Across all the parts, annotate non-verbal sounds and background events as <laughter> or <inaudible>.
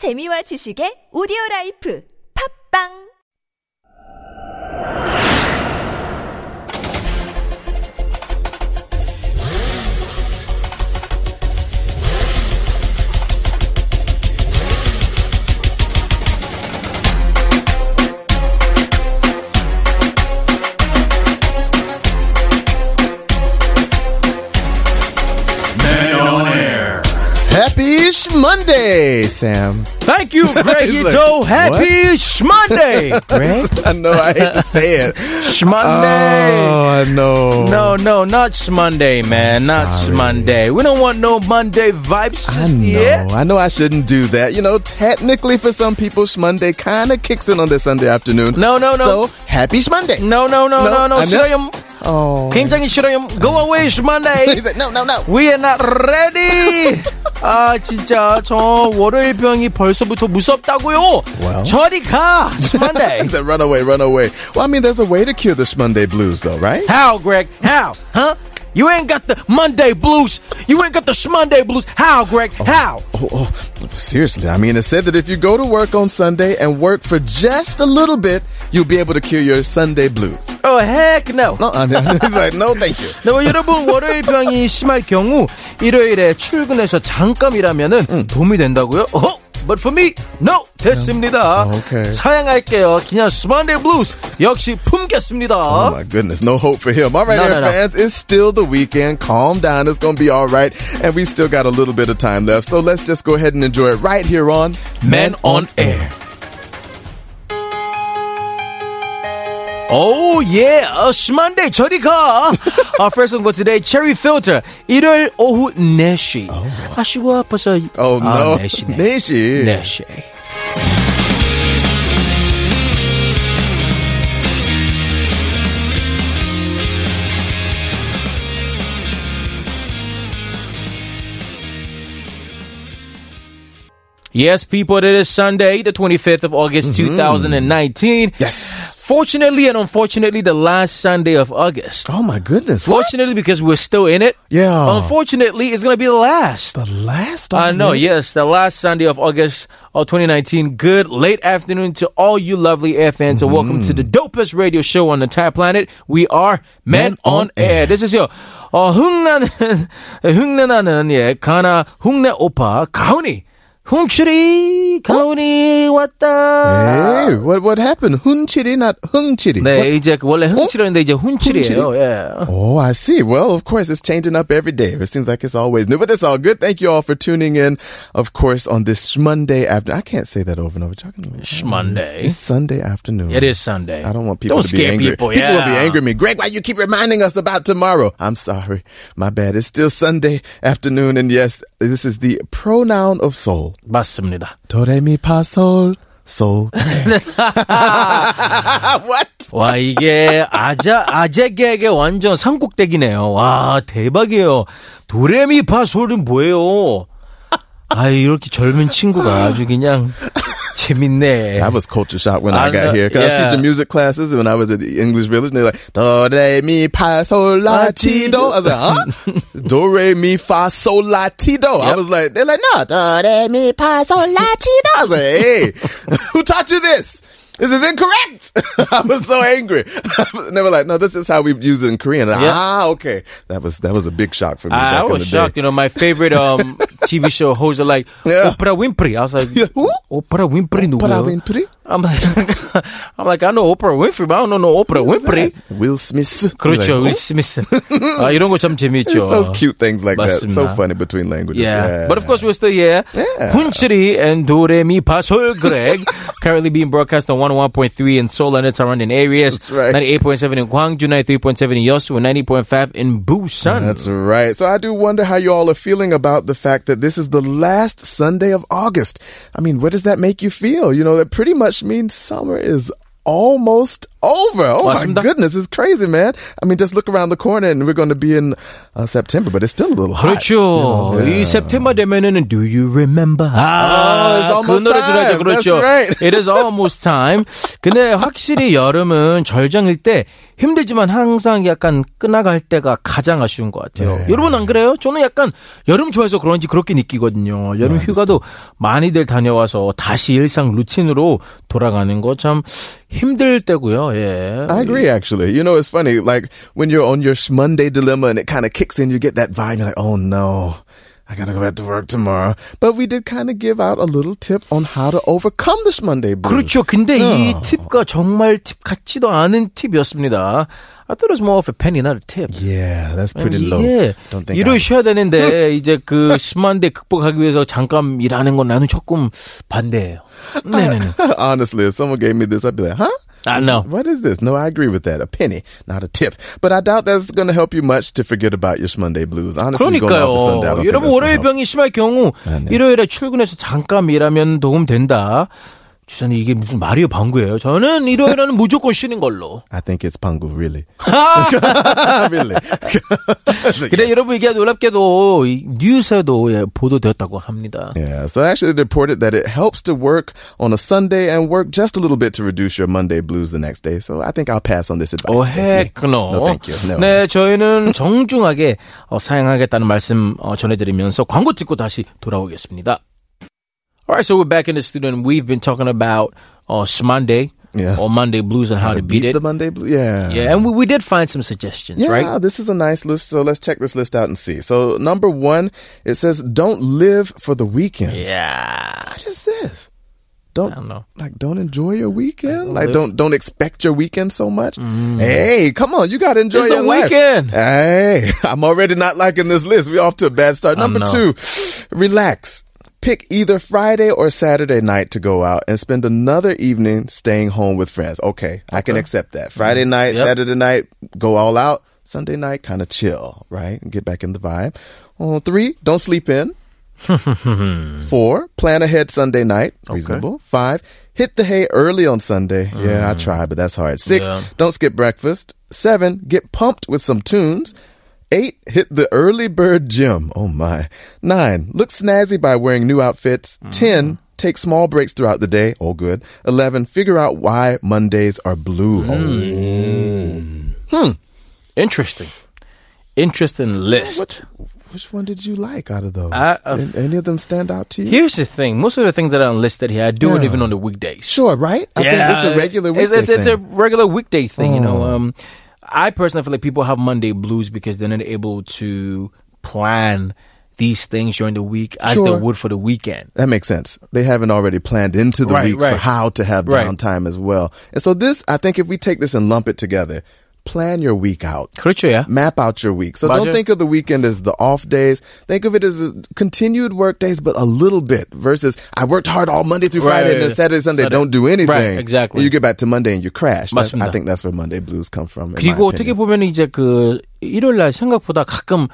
재미와 지식의 오디오 라이프. 팝빵 Monday, Sam. Thank you, <laughs> Greg He's like, Ito. Happy Shmonday, Greg. <laughs> I know I hate to say it. Shmonday. Oh, I know. No, no, not Shmonday, man. not sorry. Shmonday. We don't want no Monday vibes I know. yet. I know I shouldn't do that. You know, technically for some people, Monday kind of kicks in on their Sunday afternoon. No, no, no. So, happy Monday. No, no, no, No, no, no. I know. 싫어요. Oh. 굉장히 싫어요. Go away, He Shmonday. <laughs> said, no, no, no. We are not ready. <laughs> 아 진짜 저 월요일 병이 벌써부터 무섭다고요. Well. 저리 가, Shmonday. <laughs> He said, run away, run away. Well, I mean, there's a way to cure the Monday blues, though, right? How, Greg? How? Huh? You ain't got the Monday blues. You ain't got the Shmonday blues. How, Greg? How? Oh, oh, seriously. I mean, it said that if you go to work on Sunday and work for just a little bit, you'll be able to cure your Sunday blues. Oh, heck no. No, uh, he's <laughs> like, no, thank you. 네, 뭐 여러분 월요일 병이 심할 경우 일요일에 출근해서 잠깐 일하면은 도움이 된다고요? 어? But for me, no 됐습니다. 어, 오케이. 사양할게요. 그냥 Monday blues 역시 품겠습니다. Oh my goodness, no hope for him. All right, No, Air no, no. fans, it's still the weekend. Calm down, it's gonna be all right, and we still got a little bit of time left. So let's just go ahead and enjoy it right here on Men on Air. Oh yeah, uh, Shmonday 저리 가. Our first one for today, Cherry Filter. 일요일 오후 4시. 아쉬워 벌써. Oh 아, no, 4시네. Nishi. 4시. Yes, people, it is Sunday, the 25th of August, 2019. Yes. Fortunately and unfortunately, the last Sunday of August. Oh my goodness. What? Fortunately, because we're still in it. Yeah. Unfortunately, it's going to be the last. The last. I know, already? yes, the last Sunday of August of 2019. Good late afternoon to all you lovely air fans, and welcome to the dopest radio show on the entire planet. We are Men, Men on, on Air. Air. This is your 어, 흥나는 흥나는 예 가나 흥내 오빠 가훈이 흥칠이 가훈이 왔다. Hey, what what happened? Hunchiri, not Hungchiri. 네, What? 이제 그 원래 흥칠이었는데 이제 훈칠이에요. 예. Oh, I see. Well, of course, it's changing up every day. It seems like it's always new, but it's all good. Thank you all for tuning in. Of course, on this Monday afternoon. I can't say that over and over. Talking Monday. It's Sunday afternoon. It is Sunday. I don't want people Don't to be scare angry. people. will be yeah. angry at me. Greg, why you keep reminding us about tomorrow? I'm sorry. My bad. It's still Sunday afternoon. And yes, this is the pronoun of soul. 맞습니다. Sol. <laughs> Soul. what? 와 이게 아자 아재계에게 완전 산꼭대기네요. 와 대박이에요. 도레미파솔은 뭐예요? 아 이렇게 젊은 친구가 아주 그냥 재밌네. That was culture shock when I, I got know- here. Because I was yeah. teaching music classes when I was at the English Village. And they're like, <laughs> Do, re, mi, fa, sol, la, ti, do. I was like, huh? Do, re, mi, fa, sol, la, ti, do. I Yep. was like, they're like, no. Do, re, mi, fa, sol, la, ti, do. I was like, hey, <laughs> who taught you this? This is incorrect. <laughs> I was so angry. and <laughs> they were like, no, this is how we use it in Korean. And I- Yeah. Ah, okay. That was, that was a big shock for me. I, back I in was the shocked. Day. You know, my favorite um <laughs> TV show hosts are like Yeah. Oprah Winfrey. I was like, Yeah, who? Oprah Winfrey Oprah 누구요? Winfrey? I'm like, <laughs> I'm like, I know Oprah Winfrey, but I don't know no Oprah Winfrey. Will Smith. 그렇죠, Like, 윌 스미스. 아, 이런 거 참 재미있죠. It's those cute things like that. So 맞습니다. funny between languages. Yeah. But of course, we're still here. Yeah. Hunchiri and Doremi Pasol Greg. <laughs> Currently being broadcast on 101.3 in Seoul and its surrounding areas. That's right. 98.7 in Gwangju, 93.7 in Yosu, and 90.5 in Busan. That's right. So I do wonder how you all are feeling about the fact that this is the last Sunday of August. I mean, what does that make you feel? You know, that pretty much means summer is almost over. Oh my 맞습니다. goodness, it's crazy, man. I mean, just look around the corner and we're going to be in uh, September, but it's still a little hot. 그렇죠. 이 September 되면은 Do you remember? 아, Oh, it's almost 그 노래 time. 들어야죠. 그렇죠. That's right. It is almost time. 근데 확실히 여름은 절정일 때 힘들지만 항상 약간 끝나갈 때가 가장 아쉬운 것 같아요. 네. 여러분 안 그래요? 저는 약간 여름 좋아해서 그런지 그렇게 느끼거든요. 여름 휴가도 많이들 다녀와서 다시 일상 루틴으로 돌아가는 거 참 힘들 때고요. 예. I agree, actually. You know, it's funny. Like when you're on your Monday dilemma and it kind of kicks in, you get that vibe. You're like, oh no, I gotta go back to work tomorrow. But we did kind of give out a little tip on how to overcome this Monday blues. 그렇죠. 근데 이 어. 팁과 정말 팁 같지도 않은 팁이었습니다. I thought it was more of a penny, not a tip. Yeah, that's pretty low. 이게 Don't think 쉬어야 되는데 이제 그 심한데 극복하기 위해서 잠깐 일하는 건 나는 조금 반대예요. 네네네. Honestly, if someone gave me this, I'd be like, huh? I know. What is this? No, I agree with that. A penny, not a tip. But I doubt that's going to help you much to forget about your Monday blues. Honestly, going 그러니까요. off a Sunday, I don't think 여러분 that's 월요일 gonna help. 병이 심할 경우 아, 네. 일요일에 출근해서 잠깐 일하면 도움 된다. 주사님 이게 무슨 말이에요 방구예요. 저는 일요일에는 무조건 쉬는 걸로. I think it's pangu, really. really. 근데 여러분 이게 놀랍게도 이 뉴스에도 예, 보도되었다고 합니다. Yeah, so actually they reported that it helps to work on a Sunday and work just a little bit to reduce your Monday blues the next day. So I think I'll pass on this advice. 오 today. 했구나. No, thank you. No. 네, 저희는 정중하게 어, 사용하겠다는 말씀 어, 전해드리면서 광고 듣고 다시 돌아오겠습니다. Alright, so we're back in the studio and we've been talking about uh, Monday Yeah. or Monday blues and how, to beat, it. the Monday blue. Yeah. yeah, and we, we did find some suggestions, Yeah, right? this is a nice list. So let's check this list out and see. So number one, it says, don't live for the weekends. Yeah. What is this? Don't I don't know. like don't enjoy your weekend. Like live- don't don't expect your weekend so much. Hey, come on, you gotta enjoy It's the your life. weekend. Hey, <laughs> I'm already not liking this list. We're off to a bad start. Number two, relax. Pick either Friday or Saturday night to go out and spend another evening staying home with friends. Okay, I can accept that. Friday night, Yep. Saturday night, go all out. Sunday night, kind of chill, right? Get back in the vibe. Uh, three, don't sleep in. <laughs> Four, plan ahead Sunday night. Reasonable. Five, hit the hay early on Sunday. Yeah, I tried, but that's hard. Six, Yeah. don't skip breakfast. Seven, get pumped with some tunes. Eight, hit the early bird gym. Oh my. Nine, look snazzy by wearing new outfits. Ten, take small breaks throughout the day. All good. Eleven, figure out why Mondays are blue. Hmm. Interesting. Interesting list. Which, which one did you like out of those? I- uh, An- Any of them stand out to you? Here's the thing. Most of the things that are listed here, I do it even on the weekdays. Sure, right? I think it's a regular It's, weekday it's, it's a thing. regular weekday thing, you know. Oh. Um, I personally feel like people have Monday blues because they're not able to plan these things during the week as Sure. they would for the weekend. That makes sense. They haven't already planned into the Right, week for how to have Right. downtime as well. And so this, I think if we take this and lump it together, plan your week out. 그렇죠, yeah. Map out your week. So 맞아요. don't think of the weekend as the off days. Think of it as a continued work days, but a little bit versus I worked hard all Monday through Friday and then Right. Saturday, Sunday, Saturday. don't do anything. Right, exactly. And you get back to Monday and you crash. That's- 맞습니다. I think that's where Monday blues come from. in my 그리고 어떻게 opinion. 보면 이제 그 일요일 날 생각보다 가끔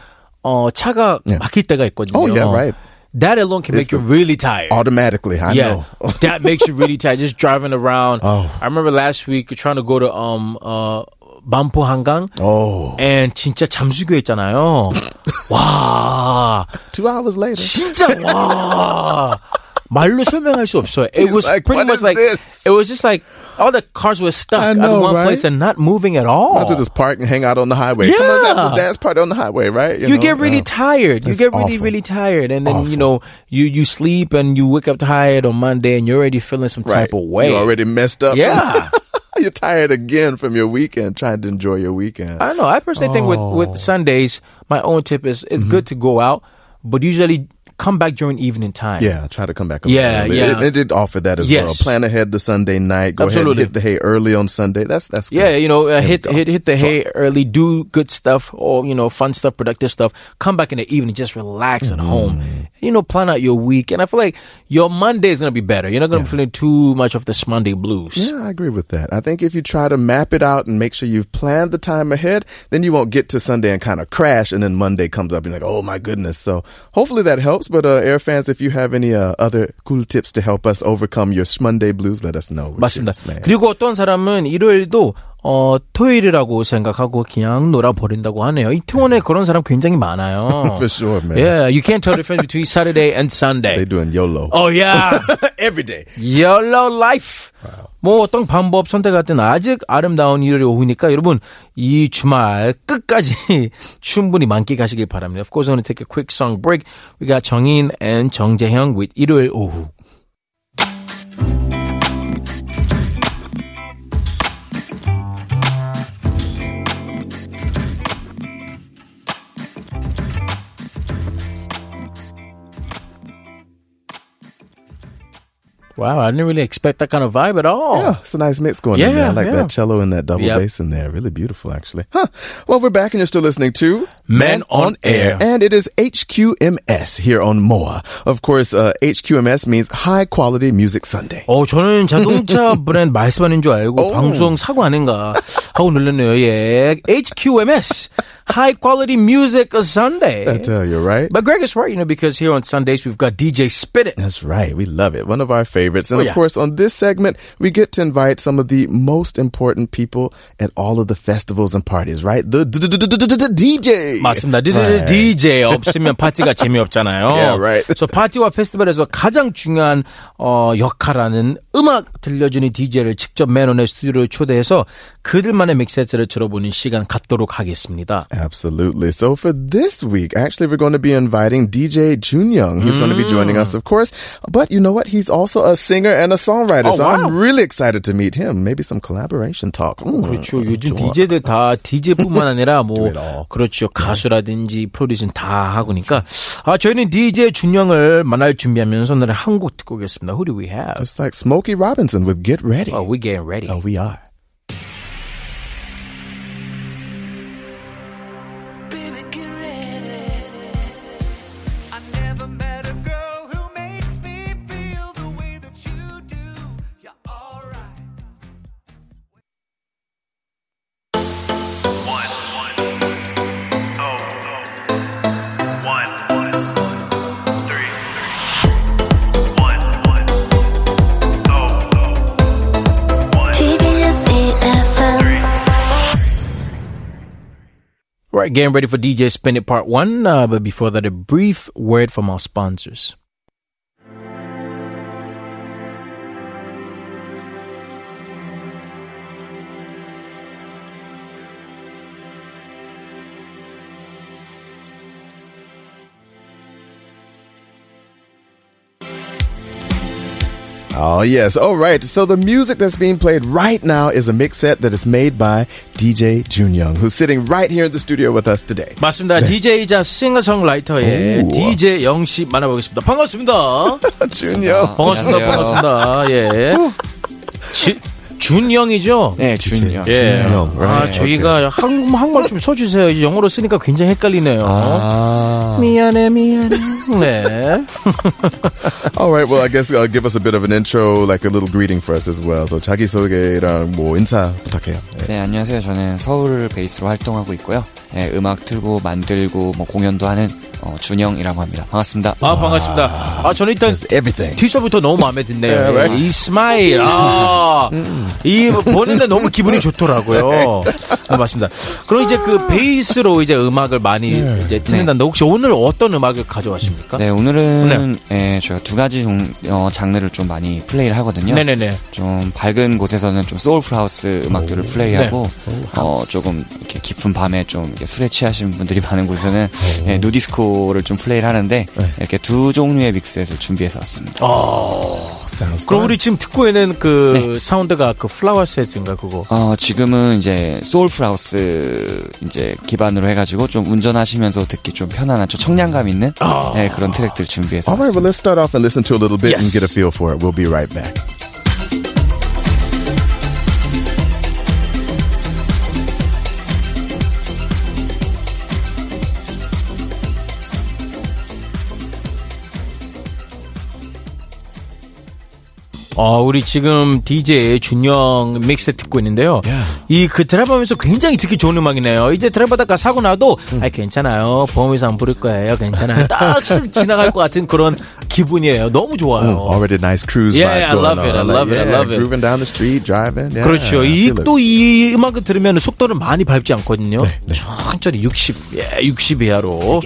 어 차가 Yeah. 막힐 때가 있거든요. Oh, yeah, right. That alone can It's make you the- really tired. Automatically, I yeah, know. <laughs> that makes you really tired. Just driving around. Oh. I remember last week trying to go to um uh 반포 한강. Oh, and 진짜 잠수교 <laughs> 있잖아요. 와, two hours later. 진짜 와. 말로 설명할 수 없어요. It He's was like, pretty "What much is like this?" it was just like all the cars were stuck I at know, one right? place and not moving at all. Might as well just park and hang out on the highway. Come on, let's have Yeah. the dance party on the highway, right? you know? get really Yeah. tired. You It's get really, awful. really tired, and then Awful. you know you you sleep and you wake up tired on Monday, and you're already feeling some Right. type of way. You already messed up. from- Yeah. <laughs> You're tired again from your weekend, trying to enjoy your weekend. I don't know. I personally think with Oh. with Sundays, my own tip is it's Mm-hmm. good to go out, but usually come back during evening time. Yeah, try to come back. Yeah, early. yeah. It, it did offer that as well. Plan ahead the Sunday night. Go Absolutely. ahead hit the hay early on Sunday. That's that's good. Yeah, you know, uh, hit hit hit the hay early, do good stuff, or you know, fun stuff, productive stuff. Come back in the evening, just relax at home. Mm-hmm. You know, plan out your week, and I feel like your Monday is gonna be better. You're not gonna be feeling too much of this Monday blues. Yeah, I agree with that. I think if you try to map it out and make sure you've planned the time ahead, then you won't get to Sunday and kind of crash, and then Monday comes up and you're like, oh my goodness. So hopefully that helps But uh, Air fans, if you have any uh, other cool tips to help us overcome your Monday blues, let us know. We're 맞습니다. curious, man. 그리고 어떤 사람은 일요일도 어 토요일이라고 생각하고 그냥 놀아 버린다고 하네요. 이태원에 그런 사람 굉장히 많아요. For sure, man. Yeah, you can't tell the difference between Saturday and Sunday. They doing YOLO Oh yeah. every day. YOLO life. 뭐 어떤 방법 선택하든 아직 아름다운 일요일 오후니까 여러분 이 주말 끝까지 충분히 만끽하시길 바랍니다. Of course, I'm going to take a quick song break. We got 정인 and 정재형 with 일요일 오후. Wow, I didn't really expect that kind of vibe at all. Yeah, it's a nice mix going in there. I Yeah, like yeah. that cello and that double Yep. bass in there. Really beautiful, actually. Huh. Well, we're back and you're still listening to Men on Air. And it is HQMS here on MOA. Of course, uh, HQMS means High Quality Music Sunday. 어, 저는 자동차 <laughs> 브랜드 말씀하는 줄 알고 오. 방송 사고 아닌가 하고 눌렀네요. 예. HQMS. High Quality Music Sunday. I tell you, right? But Greg is right, you know, because here on Sundays we've got DJ Spit It. That's right. We love it. One of our favorites. And Oh, of yeah. course, on this segment, we get to invite some of the most important people at all of the festivals and parties, right? The DJ. 맞습니다. Right. DJ 없으면 파티가 재미없잖아요. <laughs> Yeah, right. 그래서 파티와 페스티벌에서 가장 중요한 어, 역할하는 음악 들려주는 DJ를 직접 맨온의 스튜디오에 초대해서 그들만의 믹세트를 들어보는 시간 갖도록 하겠습니다. Absolutely. So for this week, actually, we're going to be inviting DJ Junyoung. He's going to be joining us, of course. But you know what? He's also a singer and a songwriter. Oh, so wow. I'm really excited to meet him. Maybe some collaboration talk. Mm, 그렇죠. 요즘 좋아. DJ들 다 DJ뿐만 아니라 뭐. 그렇죠. 가수라든지 프로듀싱 다 하고니까 아 저희는 DJ 준영을 만날 준비하면서 오늘 한곡 듣고 오겠습니다. Who do we have? It's like Smokey Robinson with Get Ready. Oh, we getting ready. Oh, we are. Getting ready for DJ Spin It Part 1. Uh, but before that, a brief word from our sponsors. Oh, yes. All right. So the music that's being played right now is a mix set that is made by DJ Junyoung, who's sitting right here in the studio with us today. 맞습니다. DJ이자 싱어송라이터의 오. DJ 영씨 만나보겠습니다. 반갑습니다. Junyoung. <laughs> 반갑습니다. 안녕하세요. 반갑습니다. 예. 지, 준영이죠? 네, 준영. 예. 준영, 아. 저희가 한, 한말 좀 써주세요. 이제 영어로 쓰니까 굉장히 헷갈리네요. Ah. 미안해, 미안해. 네. <laughs> All right. Well, I guess uh, give us a bit of an intro, like a little greeting for us as well. So 자기 소개랑 뭐 인사 부탁해요. 네. 네, 안녕하세요. 저는 서울 베이스로 활동하고 있고요. 네, 음악 틀고 만들고 뭐 공연도 하는 어, 준영이라고 합니다. 반갑습니다. 아, 반갑습니다. 아, 저는 일단 Everything. 티셔부터 너무 마음에 드네요. <laughs> Yeah, right. 이 스마일, 아, <laughs> 이 보는데 너무 기분이 좋더라고요. <laughs> 네, 맞습니다. 그럼 이제 그 베이스로 이제 음악을 많이 이제 듣는다는데 혹시 오늘 어떤 음악을 가져가십니까? 네, 오늘은 예, 저희가 두 가지 종, 어, 장르를 좀 많이 플레이를 하거든요. 네네네. 좀 밝은 곳에서는 좀 소울풀 하우스 음악들을 플레이하고 어, 조금 이렇게 깊은 밤에 좀 술에 취하신 분들이 많은 곳에는 예, 누디스코를 좀 플레이를 하는데 이렇게 두 종류의 믹스셋을 준비해서 왔습니다. Sounds 그럼 fun. 우리 지금 듣고 있는 그 사운드가 그 플라워 세트인가 그거? 어, 지금은 이제 소울풀 하우스 이제 기반으로 해가지고 좀 운전하시면서 듣기 좀 편안한 좀 청량감 있는 네, 그런 트랙들 준비해서 All right. Well, let's start off and listen to a little bit and Yes. get a feel for it. We'll be right back. 어, 우리 지금 DJ 준영 믹스 듣고 있는데요. 이 그 드라이브하면서 굉장히 듣기 좋은 음악이네요. 이제 드라이브하다가 사고 나도 아 괜찮아요. 보험회사 안 부를 거예요. 괜찮아요. 딱쓱 <laughs> 지나갈 것 같은 그런 기분이에요. 너무 좋아요. Already nice cruise Yeah, vibe I love it. I love it. I love it. Grooving down the street, driving. Yeah, 그렇죠. I 이. 또 이 음악을 들으면 속도를 많이 밟지 않거든요. 천천히 60, 예, 60 이하로.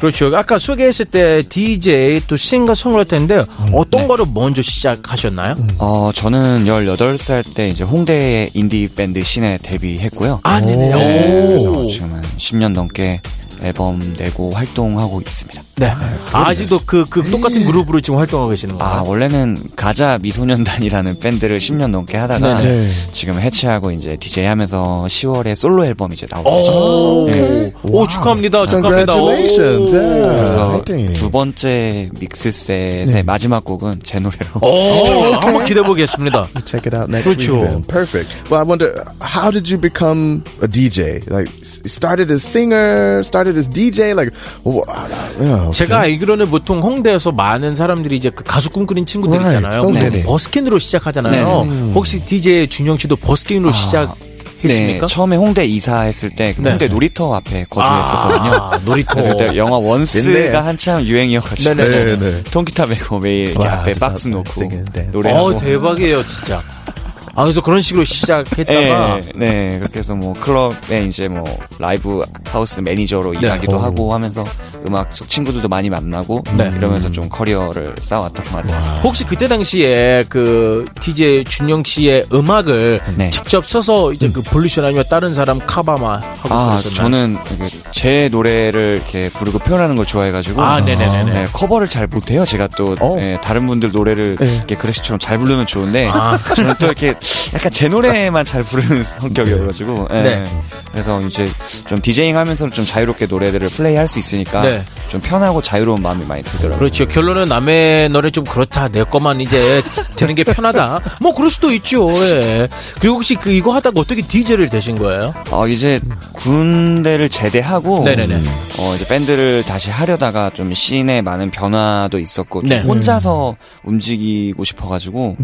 그렇죠. 아까 소개했을 때 DJ 또 싱거 송라이터인데 어떤 거를 먼저 시작하셨나요? 되셨나요? 어, 저는 18살 때 이제 홍대의 인디 밴드 씬에 데뷔했고요. 아, 네네. 네, 그래서 오. 지금 한 10년 넘게 앨범 내고 활동하고 있습니다. 네. 아직도 그, 그 똑같은 그룹으로 지금 활동하고 계시는 아, 건가요? 원래는 가자 미소년단이라는 밴드를 10년 넘게 하다가 네네. 지금 해체하고 이제 DJ 하면서 10월에 솔로 앨범 이제 나오고 오, 네. 오, 축하합니다. 축하합니다. Congratulations. 오. Yeah. 그래서 화이팅. 두 번째 믹스셋의 마지막 곡은 제 노래로 오, 한번 기대해 보겠습니다. <laughs> Check it out next 그렇죠. week. Perfect. Well, I wonder, how did you become a DJ? Like, s- started as singer, started as DJ? Like, oh, yeah, okay. 제가 알기로는 보통 홍대에서 많은 사람들이 이제 그 가수 꿈꾸는 친구들. 있잖아요. 근데 many. 버스킹으로 시작하잖아요. 네네. 혹시 DJ 준영 씨도 버스킹으로 시작 했습니까? 네, 처음에 홍대 이사했을 때그 네. 홍대 놀이터 앞에 거주했었거든요. 아, 놀이터. 그래서 그때 영화 원스가 한참 유행이어가지고 네네네. 네. <laughs> 통기타 메고 매일 이렇게 와, 앞에 박스 놓고. 노래하고 어, 대박이에요, 진짜. 아, 그래서 그런 식으로 시작했다가 네, <laughs> 네, 그렇게 해서 뭐 클럽에 이제 뭐 라이브 하우스 매니저로 네. 일하기도 오. 하고 하면서 음악 쪽 친구들도 많이 만나고 네. 이러면서 좀 커리어를 쌓아왔던 것 같아요. 혹시 그때 당시에 그 DJ 준영 씨의 음악을 네. 직접 써서 이제 그 부르시나 아니면 다른 사람 카바마 하고 아, 그러셨나요? 저는 제 노래를 이렇게 부르고 표현하는 걸 좋아해가지고 아, 네네네네. 네, 커버를 잘 못해요. 제가 또 어. 예, 다른 분들 노래를 네. 이렇게 그래시처럼 잘 부르면 좋은데 아. 저는 또 이렇게 약간 제 노래만 잘 부르는 성격이어가지고 예. 네. 그래서 이제 좀 디제잉 하면서 좀 자유롭게 노래들을 플레이할 수 있으니까 네. 좀 편하고 자유로운 마음이 많이 들더라고요. 그렇죠. 결론은 남의 노래 좀 그렇다. 내 것만 이제 되는 게 편하다. 뭐 그럴 수도 있죠. 예. 그리고 혹시 그 이거 하다가 어떻게 DJ를 되신 거예요? 어, 이제 군대를 제대하고 네네네. 어, 이제 밴드를 다시 하려다가 좀 씬에 많은 변화도 있었고 좀 네. 혼자서 움직이고 싶어가지고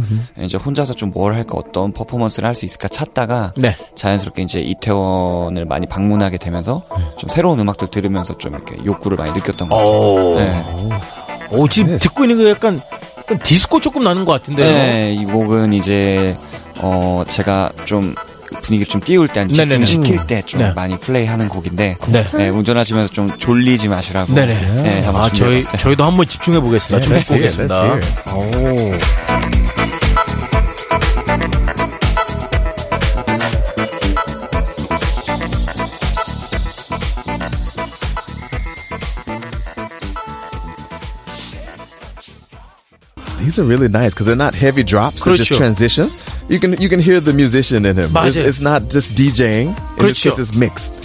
이제 혼자서 좀 뭘 할까 어떤 퍼포먼스를 할 수 있을까 찾다가 네. 자연스럽게 이제 이태원을 많이 방문하게 되면서 네. 좀 새로운 음악들 들으면서 좀 이렇게 욕구를 많이 느꼈던 것 같아요. 어. 네. 오, 지금 듣고 있는 게 약간, 약간 디스코 조금 나는 것 같은데. 네, 이 곡은 이제 어 제가 좀 분위기를 좀 띄울 때, 집중시킬 때좀 네. 많이 플레이하는 곡인데 네. 네, 운전하시면서 좀 졸리지 마시라고. 네네. 네, 아 저희 저희도 한번 집중해 보겠습니다. 네, 네, 네, 네, 네, 네, 네, 네, 네, 네, 네, 네, 네, These are really nice because they're not heavy drops. They're just 그렇죠. transitions. You can you can hear the musician in him. It's, 맞아요. it's not just DJing. It's, 그렇죠. it's, it's mixed.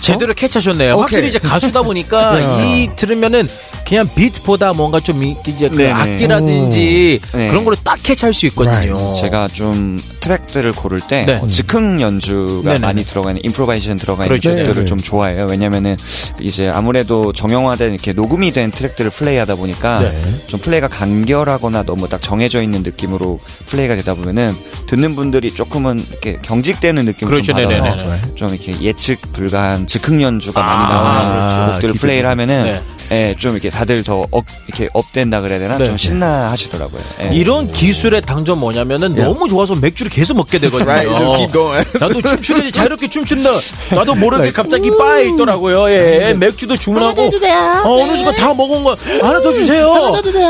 제대로 캐치하셨네요. 오케이. 확실히 이제 가수다 보니까 <laughs> 야. 이 들으면은 그냥 비트보다 뭔가 좀 이- 이제 그 네네. 악기라든지 네. 그런 걸로 딱 캐치할 수 있거든요. 제가 좀 트랙들을 고를 때 네. 어, 즉흥 연주가 네네네. 많이 들어가 있는 임프로바이제이션 들어가 있는 그렇죠. 트랙들을 네네. 좀 좋아해요. 왜냐면은 이제 아무래도 정형화된 이렇게 녹음이 된 트랙들을 플레이하다 보니까 네. 좀 플레이가 간결하거나 너무 딱 정해져 있는 느낌으로 플레이가 되다 보면은 듣는 분들이 조금은 이렇게 경직되는 느낌을 그렇죠. 좀 받아서 네네네. 좀 이렇게 예측 불가한 즉흥 연주가 많이 아, 나오는 그렇죠. 곡들을 기분. 플레이를 하면은 네. 예, 좀 이렇게 다들 더 업, 이렇게 업된다 그래야 되나? 네. 좀 신나 하시더라고요. 예. 이런 기술의 당점 뭐냐면은 너무 좋아서 맥주를 계속 먹게 되거든요. Right, just keep going. <laughs> 나도 춤추는데 자유롭게 춤춘다. 나도 모르게 갑자기 바에 있더라고요. 예, 맥주도 주문하고. 어, 어느 순간 다 먹은 거 하나 더 주세요.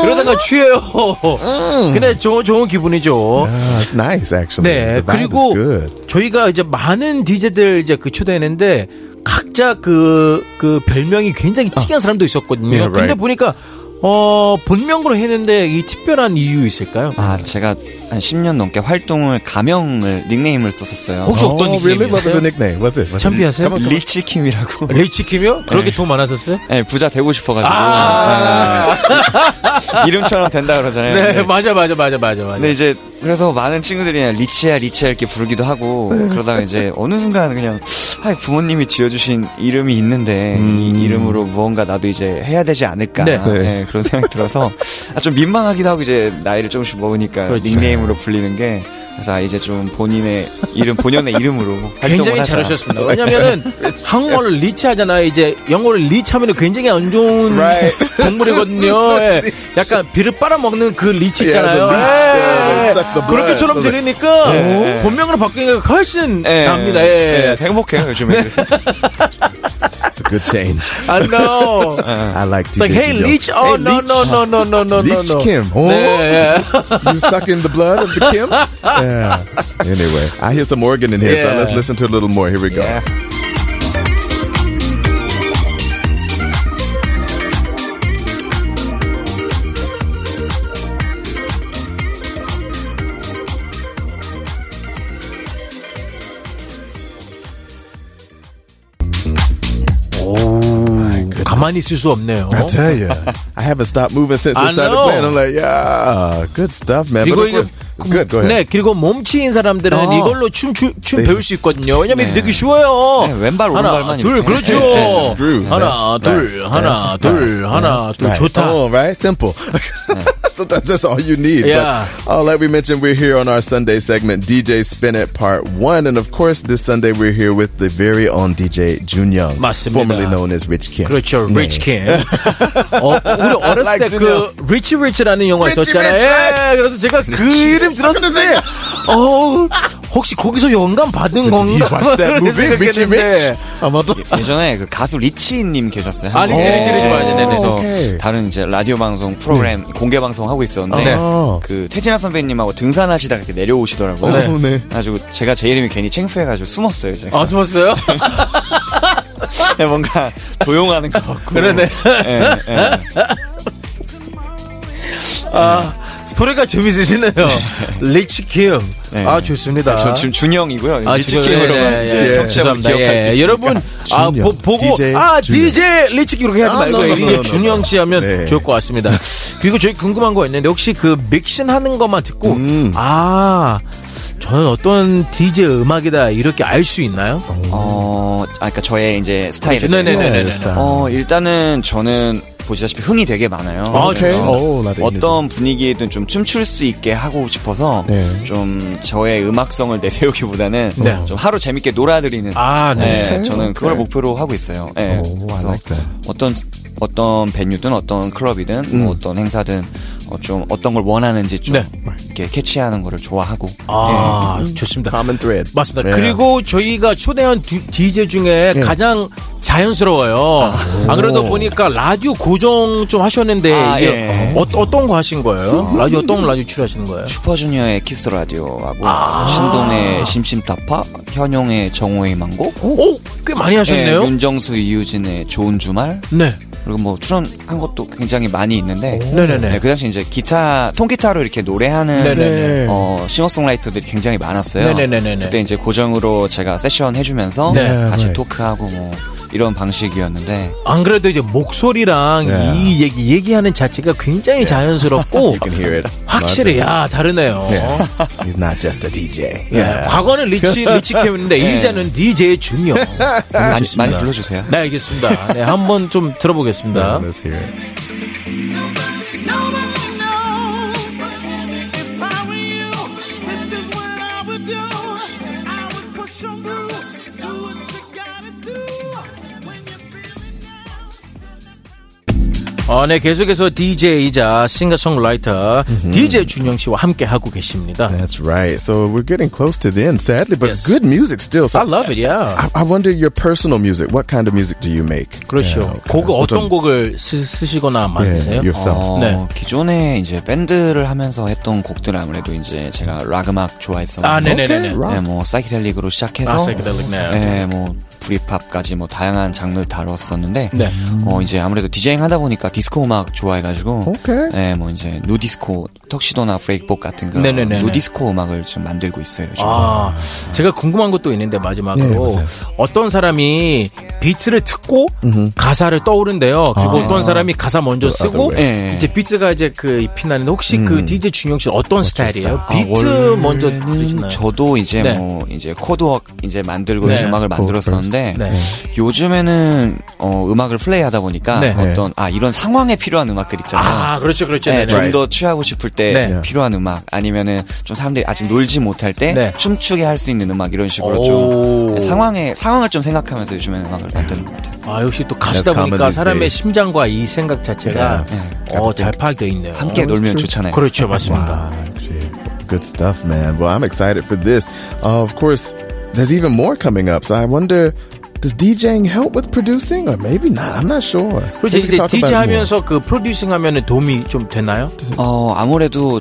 그러다가 취해요. 근데 좋은 좋은 기분이죠. Ah, it's nice actually. 네, the vibe 그리고 is good. 저희가 이제 많은 디제들 이제 그 초대했는데 각자 그, 그 별명이 굉장히 특이한 사람도 있었거든요. Yeah, 근데 right. 보니까, 어, 본명으로 했는데 이 특별한 이유 있을까요? 아, 제가 한 10년 넘게 활동을 가명을 닉네임을 썼었어요. 혹시 어떤 oh, really? What was 닉네임이었어요? the nickname? What's it? What's on. 리치킴이라고. 레이치킴이요? <laughs> 그렇게 돈 많았었어요? 네, 부자 되고 싶어가지고. 아. 네. <laughs> 이름처럼 된다 그러잖아요. 네, 네. 맞아, 맞아, 맞아, 맞아, 맞아. 근데 이제 그래서 많은 친구들이 그냥 리치야 리치야 이렇게 부르기도 하고 그러다가 이제 어느 순간 그냥 아 부모님이 지어주신 이름이 있는데 이 이름으로 무언가 나도 이제 해야 되지 않을까 네. 네. 네, 그런 생각이 들어서 아, 좀 민망하기도 하고 이제 나이를 조금씩 먹으니까 그렇죠. 닉네임 으로 불리는 게 그래서 아, 이제 좀 본인의 이름 본연의 이름으로 <laughs> 굉장히. 잘하셨습니다. 왜냐면은 <laughs> 한국어를 리치하잖아요. 이제 영어를 리치하면 굉장히 안 좋은 Right. <laughs> 동물이거든요. 예. 약간 비를 빨아먹는 그 리치 있잖아요. 예. Yeah, blood. 그렇게처럼 들으니까 예. 본명으로 바뀌는 게 훨씬 예, 납니다. 예. 예, 행복해요 요즘에 그래서 It's a good change. I know. <laughs> I like TJ. It's like, hey, Gio. Leech. Oh, hey, no, Leech. no, no, no, no, no, no, Leech. Kim. Oh, yeah, yeah. <laughs> you sucking the blood of the Kim? <laughs> Yeah. Anyway, I hear some organ in here, yeah. so let's listen to a little more. Here we go. Yeah. Money's just up. I tell you, <laughs> I haven't stopped moving since I, I started know. playing. I'm like, yeah, good stuff, man. But of course, good. Go ahead. 네 그리고 몸치인 사람들은 어. 이걸로 춤, 춤, 춤 네. 배울 수 있거든요. 왜냐면 네. 되게 쉬워요. 네, 왼발, 하나, 오른발만 둘, 이렇게. 그렇죠. 네. 하나, 네. 둘, 네. 하나, 둘, 하나, 둘, Right. 좋다. Oh, right? Simple. Sometimes that's all you need. Yeah. But, oh, like we mentioned, we're here on our Sunday segment, DJ Spin It Part 1. And of course, this Sunday we're here with the very own DJ Jun Young. 맞습니다. Formerly known as Rich Kim. 그렇죠, 네. 리치 킴. 어, 우리 어렸을 like 때그 리치 리치라는 영화 Richie 있었잖아요. Rich, 예, 그래서 제가 그 이름 들었을 때, 어, 혹시 거기서 영감 받은 건가? Rich? 아마도. 예전에 그 가수 리치님 계셨어요. 아, 리치. 리치, 리치 맞아요. 네네. 그래서 오케이. 다른 이제 라디오 방송 프로그램 공개 방송 하고 있었는데 네. 그 태진아 선배님하고 등산하시다가 이렇게 내려오시더라고요. 네. 네. 그래가지고 제가 제 이름이 괜히 창피해가지고 숨었어요. 제가 아, 숨었어요? <laughs> 네, 뭔가 도용하는 것 같고. 그러네. 예, 예. 아, 스토리가 재밌으시네요. <laughs> 리치 킴. 네. 아, 좋습니다. 전 지금 준영이고요. 아, 리치 지금, 킴으로만 예, 이제 예, 예. 예, 수 있으니까. 여러분, 아, 준영, 보, 보고, DJ 아, 준영. DJ 리치 이렇게 하지 아, 말고, no, no, 이게 no, no, 준영 no. 씨 하면 네. 좋을 것 같습니다. 그리고 저희 궁금한 거 있는데, 혹시 그 믹싱 하는 것만 듣고, 음. 아, 저는 어떤 DJ 음악이다, 이렇게 알 수 있나요? 어, 아, 그러니까 저의 이제 스타일을. 네네네네. 네, 스타일. 어, 일단은 저는 보시다시피 흥이 되게 많아요. 아. 그래서 오, 어떤 분위기에든 좀 춤출 수 있게 하고 싶어서 네. 좀 저의 음악성을 내세우기보다는 네. 좀 하루 재밌게 놀아드리는 아, 네. 네, 저는 그걸 오케이. 목표로 하고 있어요. 네. 오, 그래서 like. 어떤 어떤 베뉴든 어떤 클럽이든 음. 뭐 어떤 행사든 어, 좀 어떤 걸 원하는지 좀 네. 이렇게 캐치하는 거를 좋아하고 아, 좋습니다. Common thread. 맞습니다. 네. 그리고 저희가 초대한 두, DJ 중에 가장 자연스러워요. 안 그래도 보니까 라디오 고정 좀 하셨는데 아, 이게 예. 어, 어떤 거 하신 거예요? 라디오 어떤 라디오 출연하시는 거예요? 슈퍼주니어의 키스 라디오하고 아. 신동의 심심타파, 현용의 정오의 망고, 오, 꽤 많이 네, 하셨네요. 윤정수 이유진의 좋은 주말, 네. 그리고 뭐 출연한 것도 굉장히 많이 있는데 네네네. 네, 그 당시 이제 기타 통기타로 이렇게 노래하는. 어, 싱어송라이터들이 굉장히 많았어요. 그때 이제 고정으로 제가 세션 해주면서 네. 같이 right. 토크하고 뭐 이런 방식이었는데 안 그래도 이제 목소리랑 네. 이 얘기 얘기하는 자체가 굉장히 자연스럽고 <laughs> hear it. 확실히 야 다르네요. Yeah. <laughs> He's not just a DJ. 예, 과거는 리치 <laughs> 리치 캠인데 이제는 DJ 준영. 많이. 많이 불러주세요. 네 알겠습니다. 네 한번 좀 들어보겠습니다. 어, 네, 계속해서 DJ이자 싱어송라이터 DJ 준영 씨와 함께 하고 계십니다. That's right. So we're getting close to the end, sadly, but it's Yes. good music still. So I love it, yeah. I, I wonder your personal music. What kind of music do you make? 그렇죠. Yeah, okay. 곡을 어떤 곡을 쓰, 쓰시거나 만드세요? Yeah, yourself. 어, 네. 기존에 이제 밴드를 하면서 했던 곡들 아무래도 이제 제가 락 음악 좋아했었는데 아, rock. 네, 뭐 사이키델릭으로 시작해서 아, 사이키델릭, 네. 네, 뭐 브리팝까지 뭐 다양한 장르 다뤘었는데 네. 어 이제 아무래도 디제잉 하다 보니까 디스코 음악 좋아해가지고. 네, 뭐 이제 누디스코 턱시도나 브레이크복 같은 그런 네네네네. 누디스코 음악을 지금 만들고 있어요. 지금. 아, 제가 궁금한 것도 있는데 네, 마지막으로 보세요. 어떤 사람이 비트를 듣고 가사를 떠오른대요. 그리고 아. 어떤 사람이 가사 먼저 쓰고. 예. 이제 비트가 이제 그 입히 나는데 혹시 그 DJ 준영 씨 어떤 스타일이에요? 아, 비트 원래는 먼저 들으시나요? 저도 이제 네. 뭐 이제 코드웍 이제 만들고 네. 음악을 만들었었는데 네. 요즘에는 어, 음악을 플레이하다 보니까 네. 어떤 아 이런 상황에 필요한 음악들 있잖아요. 아, 그렇죠, 그렇죠. 네, 네, 좀 네. 더 취하고 싶을 때 네. 필요한 음악 아니면은 좀 사람들이 아직 놀지 못할 때 네. 춤추게 할 수 있는 음악 이런 식으로 오. 좀 상황에 상황을 좀 생각하면서 요즘에는 음악을 만드는 것 같아요. 아, 역시 또 가수다 보니까 사람의. 심장과 이 생각 자체가 네. 어, 잘 파악되어 있네요. 함께 놀면 좋잖아요. 그렇죠, 맞습니다. Wow. Good stuff, man. Well, I'm excited for this. Uh, of course, there's even more coming up. So I wonder, Does DJing help with producing, or maybe not? I'm not sure. we 이제 DJ. 하면서 그 프로듀싱 하면은 도움이 좀 되나요? 어, 아무래도,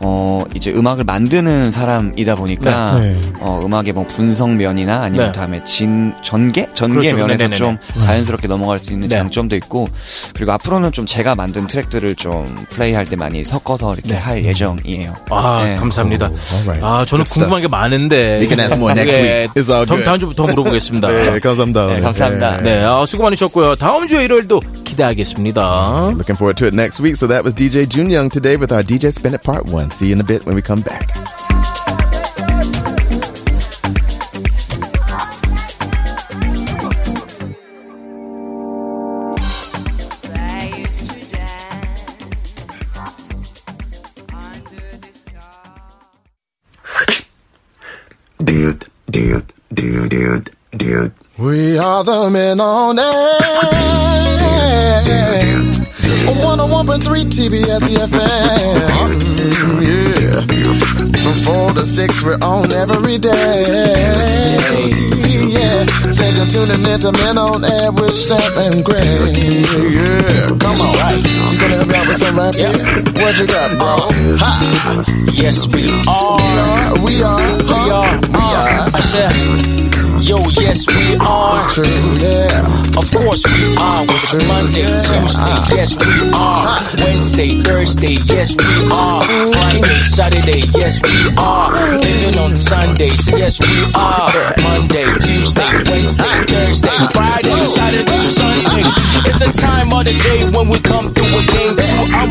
어, 이제 음악을 만드는 사람이다 보니까, 네. 어, 음악의 뭐 분석면이나 아니면 네. 다음에 진, 전개? 전개 그렇죠. 면에서 네네네네. 좀 자연스럽게 넘어갈 수 있는 네. 장점도 있고, 그리고 앞으로는 좀 제가 만든 트랙들을 좀 플레이할 때 많이 섞어서 이렇게 할 예정이에요. 아, 네. 감사합니다. alright. 아, 저는 궁금한 게 많은데. We can ask more next 예. 다음 주부터 물어보겠습니다. <laughs> 네, 감사합니다. 네, 감사합니다. 네, 아, 수고 많으셨고요. 다음 주 일요일도 기대하겠습니다. Looking forward to it next week. So that was DJ Junyoung today with our DJ Spin It Part 1. See you in a bit when we come back. Dude, dude, dude, dude, dude. We are the men on air. 101.3 TBS EFM. Yeah. From 4 to 6, we're on every day. Yeah. Said you're tuning in to Men on Air with Sam and Greg. Yeah. Come on. Right. You gonna help me out with some rap here? What you got, bro? Ha! Yes, we are. are, we are, We are. we are. Uh, Said, yo, yes, we are. It's true, yeah. Of course we are. It's Monday, Tuesday, yes, we are. Wednesday, Thursday, yes, we are. Friday, Saturday, yes, we are. Even on Sundays, yes, we are. Monday, Tuesday, Wednesday, Thursday, Friday, Saturday, Sunday. It's the time of the day when we come through again. Two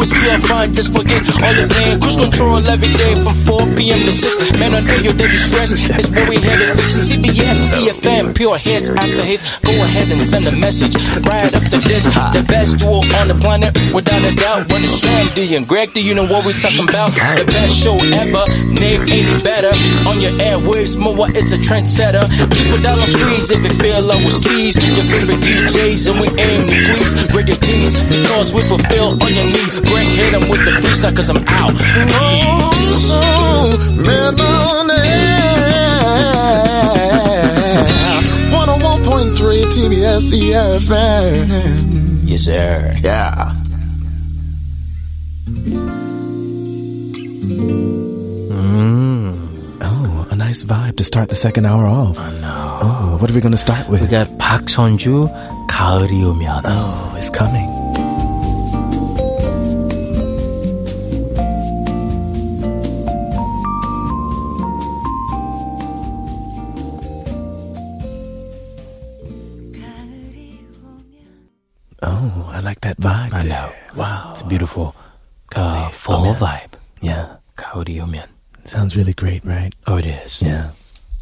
we have fun, just forget all the pain. Cruise control every day from 4 p.m. to 6. Man, on air, your daily stress is what we headed. TBS, EFM, pure hits after hits. Go ahead and send a message right after this. The best duo on the planet, without a doubt. When it's Sam and Greg, do you know what we talking about? The best show ever, name ain't better. On your airwaves, Moa is a trendsetter. Keep it down on freeze if it feel low with steez. Your favorite DJs, and we aim to please. Radio teams, because we fulfill all your needs regret, hit him with the cause I'm out. 101.3 TBS EFM. Yes, sir. Yeah. Mm. Oh, nice vibe to start the second hour off. I know. Oh, what are we going to start with? We got Park Sonju, 가을이 오면. Oh, it's coming. beautiful uh, oh, fall vibe. Yeah. Coyote oh. Sounds really great, right? Oh, it is. Yeah.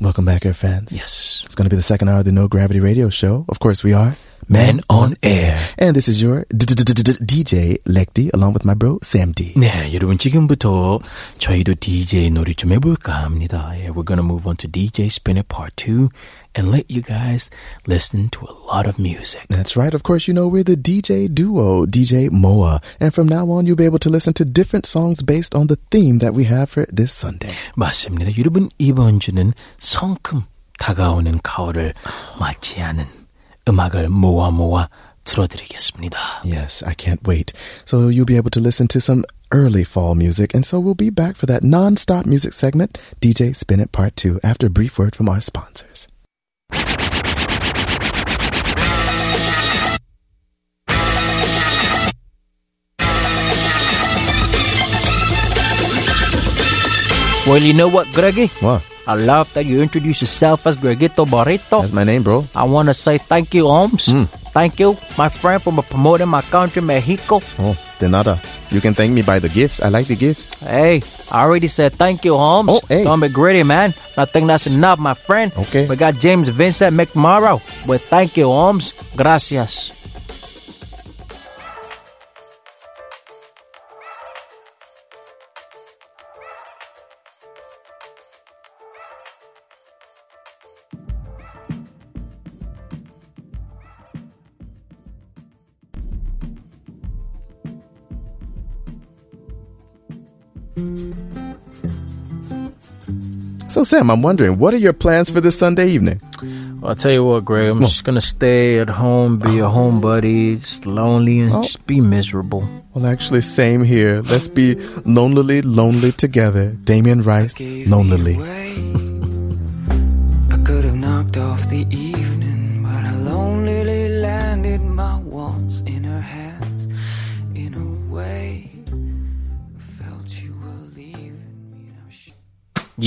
Welcome back, air fans. Yes. It's going to be the second hour of the No Gravity Radio Show. Of course, we are Men on Air. And this is your DJ Lekti, along with my bro, Sam D. 네, 여러분 지금부터 저희도 DJ 놀이 좀 해볼까 합니다. Yeah, we're gonna move on to DJ Spin It Part 2 and let you guys listen to a lot of music. That's right. Of course, you know we're the DJ duo, DJ Moa. And from now on, you'll be able to listen to different songs based on the theme that we have for this Sunday. 맞습니다. 여러분 이번 주는 성큼 다가오는 가을을 맞지 않은 음악을 모아 모아 틀어드리겠습니다. Yes, I can't wait. So you'll be able to listen to some early fall music. And so we'll be back for that non-stop music segment, DJ Spin It Part 2, after a brief word from our sponsors. Well, you know what, Greggy? What? I love that you introduce yourself as Gregito Barreto. That's my name, bro. I want to say thank you, Holmes. Hmm. Thank you, my friend, for promoting my country, Mexico. Oh, de nada. You can thank me by the gifts. I like the gifts. Hey, I already said thank you, Holmes. Oh, hey. Don't be greedy, man. I think that's enough, my friend. Okay. We got James Vincent McMorrow. Well, thank you, Holmes. Gracias. Sam, I'm wondering, what are your plans for this Sunday evening? I'll tell you what, Greg. I'm just gonna stay at home, be a home buddy, just lonely, and Oh. just be miserable. Well, actually, same here. Let's be lonely, lonely together. Damien Rice, lonely.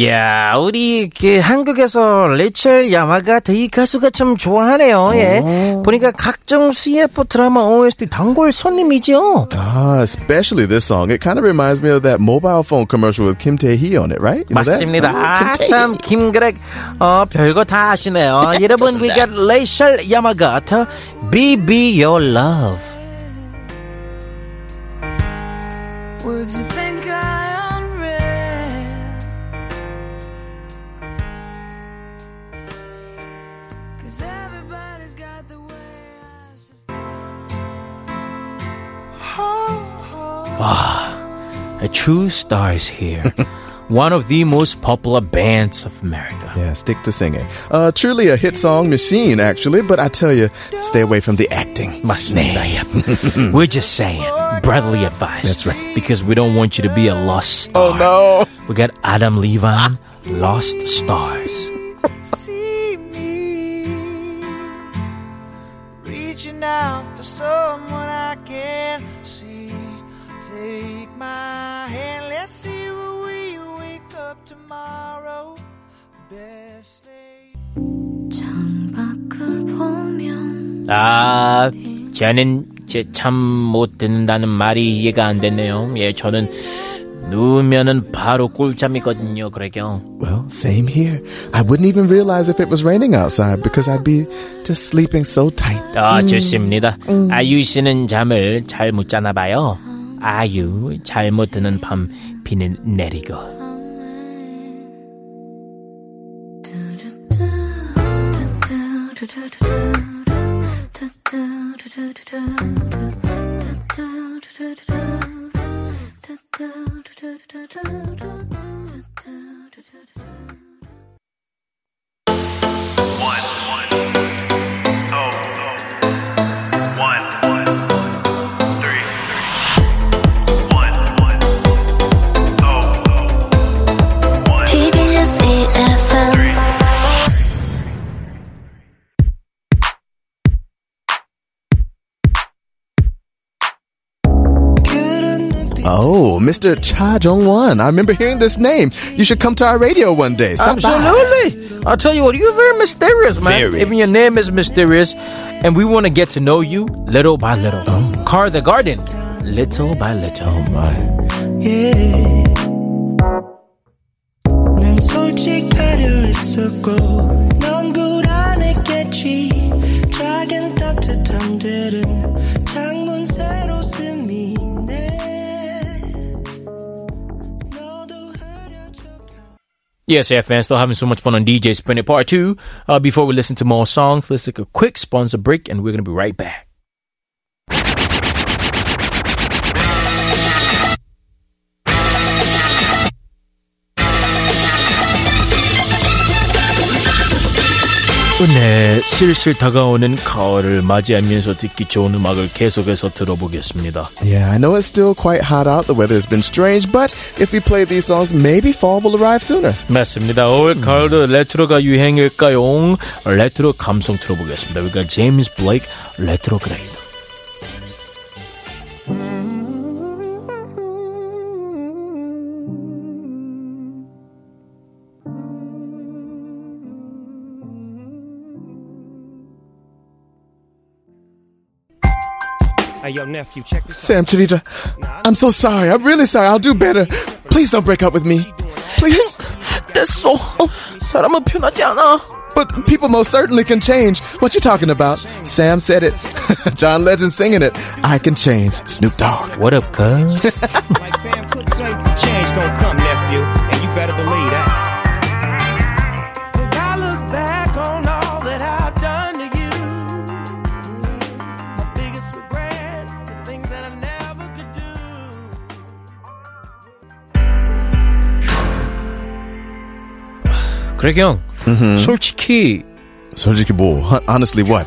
야, 우리 그 한국에서 레첼 야마가타 이 가수가 참 좋아하네요. 예. 보니까 각종 CF 드라마 OST 단골 손님이죠. Ah, especially this song. It kind of reminds me of that mobile phone commercial with Kim Tae-hee on it, right? You know that? 맞습니다. 아. 참 김그렉 어 별거 다 아시네요. 여러분, we got 레이첼 야마가타, Be Be Your Love. Words you Ah, a true star is here. <laughs> one of the most popular bands of America. Yeah, stick to singing. Uh, truly a hit song machine, actually, but I tell you, stay away from the acting. Must yep. <laughs> We're just saying, brotherly advice. That's right. Because we don't want you to be a lost oh, star. Oh, no. We got Adam Levine, Lost Stars. See me reaching out for someone I can my hand, let's see where we wake up tomorrow. Best day. 창밖을 보면 아, 저는 이제 참못 듣는다는 말이 이해가 안 됐네요. 예, 저는 누우면은 바로 꿀잠이거든요, 그래요. Well, same here. I wouldn't even realize if it was raining outside because I'd be just sleeping so tight. 아, 좋습니다. 아유 씨는 잠을 잘 못 자나 봐요. 아유, 잘못 드는 밤 비는 내리고. Oh, Mr. Cha Jong Won. I remember hearing this name. You should come to our radio one day. Stop Absolutely. By. I'll tell you what, you're very mysterious, man. Very. Even your name is mysterious. And we want to get to know you little by little. Oh. Car the garden, little by little. Oh, my. Yeah. Yes, yeah, fans, still having so much fun on DJ Spin It Part 2. Uh, before we listen to more songs, let's take a quick sponsor break and we're going to be right back. 네, 슬슬 다가오는 가을을 맞이하면서 듣기 좋은 음악을 계속해서 들어보겠습니다. Yeah, I know it's still quite hot out. The weather has been strange, but if we play these songs, maybe fall will arrive sooner. 맞습니다. 올 가을도 레트로가 유행일까요? 레트로 감성 들어보겠습니다. 우리가 제임스 블레이크 레트로 그레이드. yo, nephew, check this Sam Chidita, I'm so sorry. I'm really sorry. I'll do better. Please don't break up with me. Please. That's so. But people most certainly can change. What you talking about? Sam said it. <laughs> John Legend singing it. I can change. Snoop Dogg. What up, cuz? <laughs> 그래 형. 솔직히 솔직히 뭐, hon- honestly what?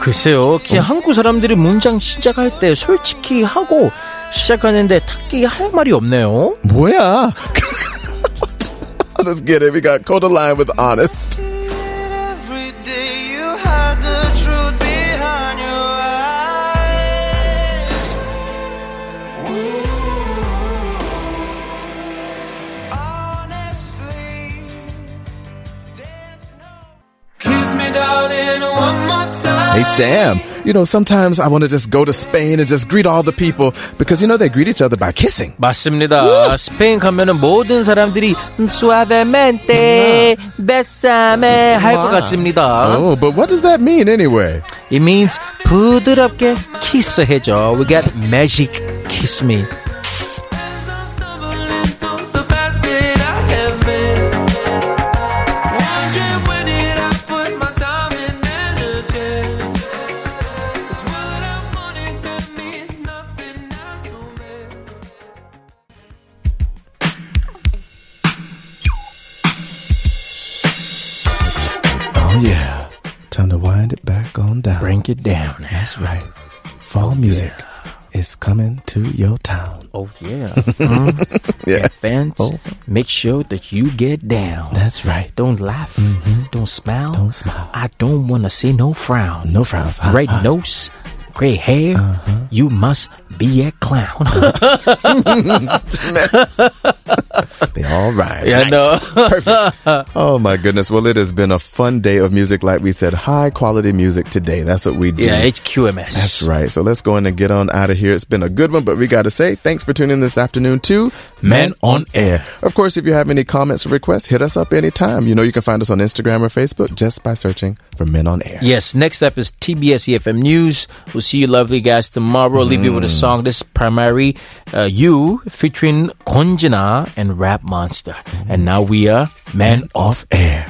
글쎄요, 그냥 한국 사람들이 문장 시작할 때 솔직히 하고 시작하는데 딱히 할 말이 없네요. 뭐야? <laughs> Let's get it. We got Codaline with honest. Hey, Sam. You know, sometimes I want to just go to Spain and just greet all the people because, you know, they greet each other by kissing. 맞습니다. 스페인 가면은 모든 사람들이 suavemente, besame 할 것 같습니다. Oh, but what does that mean anyway? It means 부드럽게 키스해줘. We got magic kiss me. Down. It down. <laughs> That's right. <laughs> Fall oh, music is coming to your town. Oh yeah. <laughs> Mm. Yeah. Fans, Oh. make sure that you get down. That's right. Don't laugh. Mm-hmm. Don't smile. Don't smile. I don't want to see no frown. No frowns. Ha, Red nose, gray hair. Uh-huh. You must be a clown. They <laughs> all rhyme. Yeah, Nice. no. <laughs> Perfect. Oh my goodness. Well, it has been a fun day of music. Like we said, high quality music today. That's what we do. yeah, HQMS. That's right. So let's go in and get on out of here. It's been a good one, but we got to say thanks for tuning in this afternoon to Men on Air. Of course, if you have any comments or requests, hit us up anytime. You know, you can find us on Instagram or Facebook just by searching for Men on Air. Yes, next up is TBS EFM News. We'll see you lovely guys tomorrow. Leave you with a song song. This is Primary uh, You featuring Konjana and Rap Monster. And now we are Men on Air.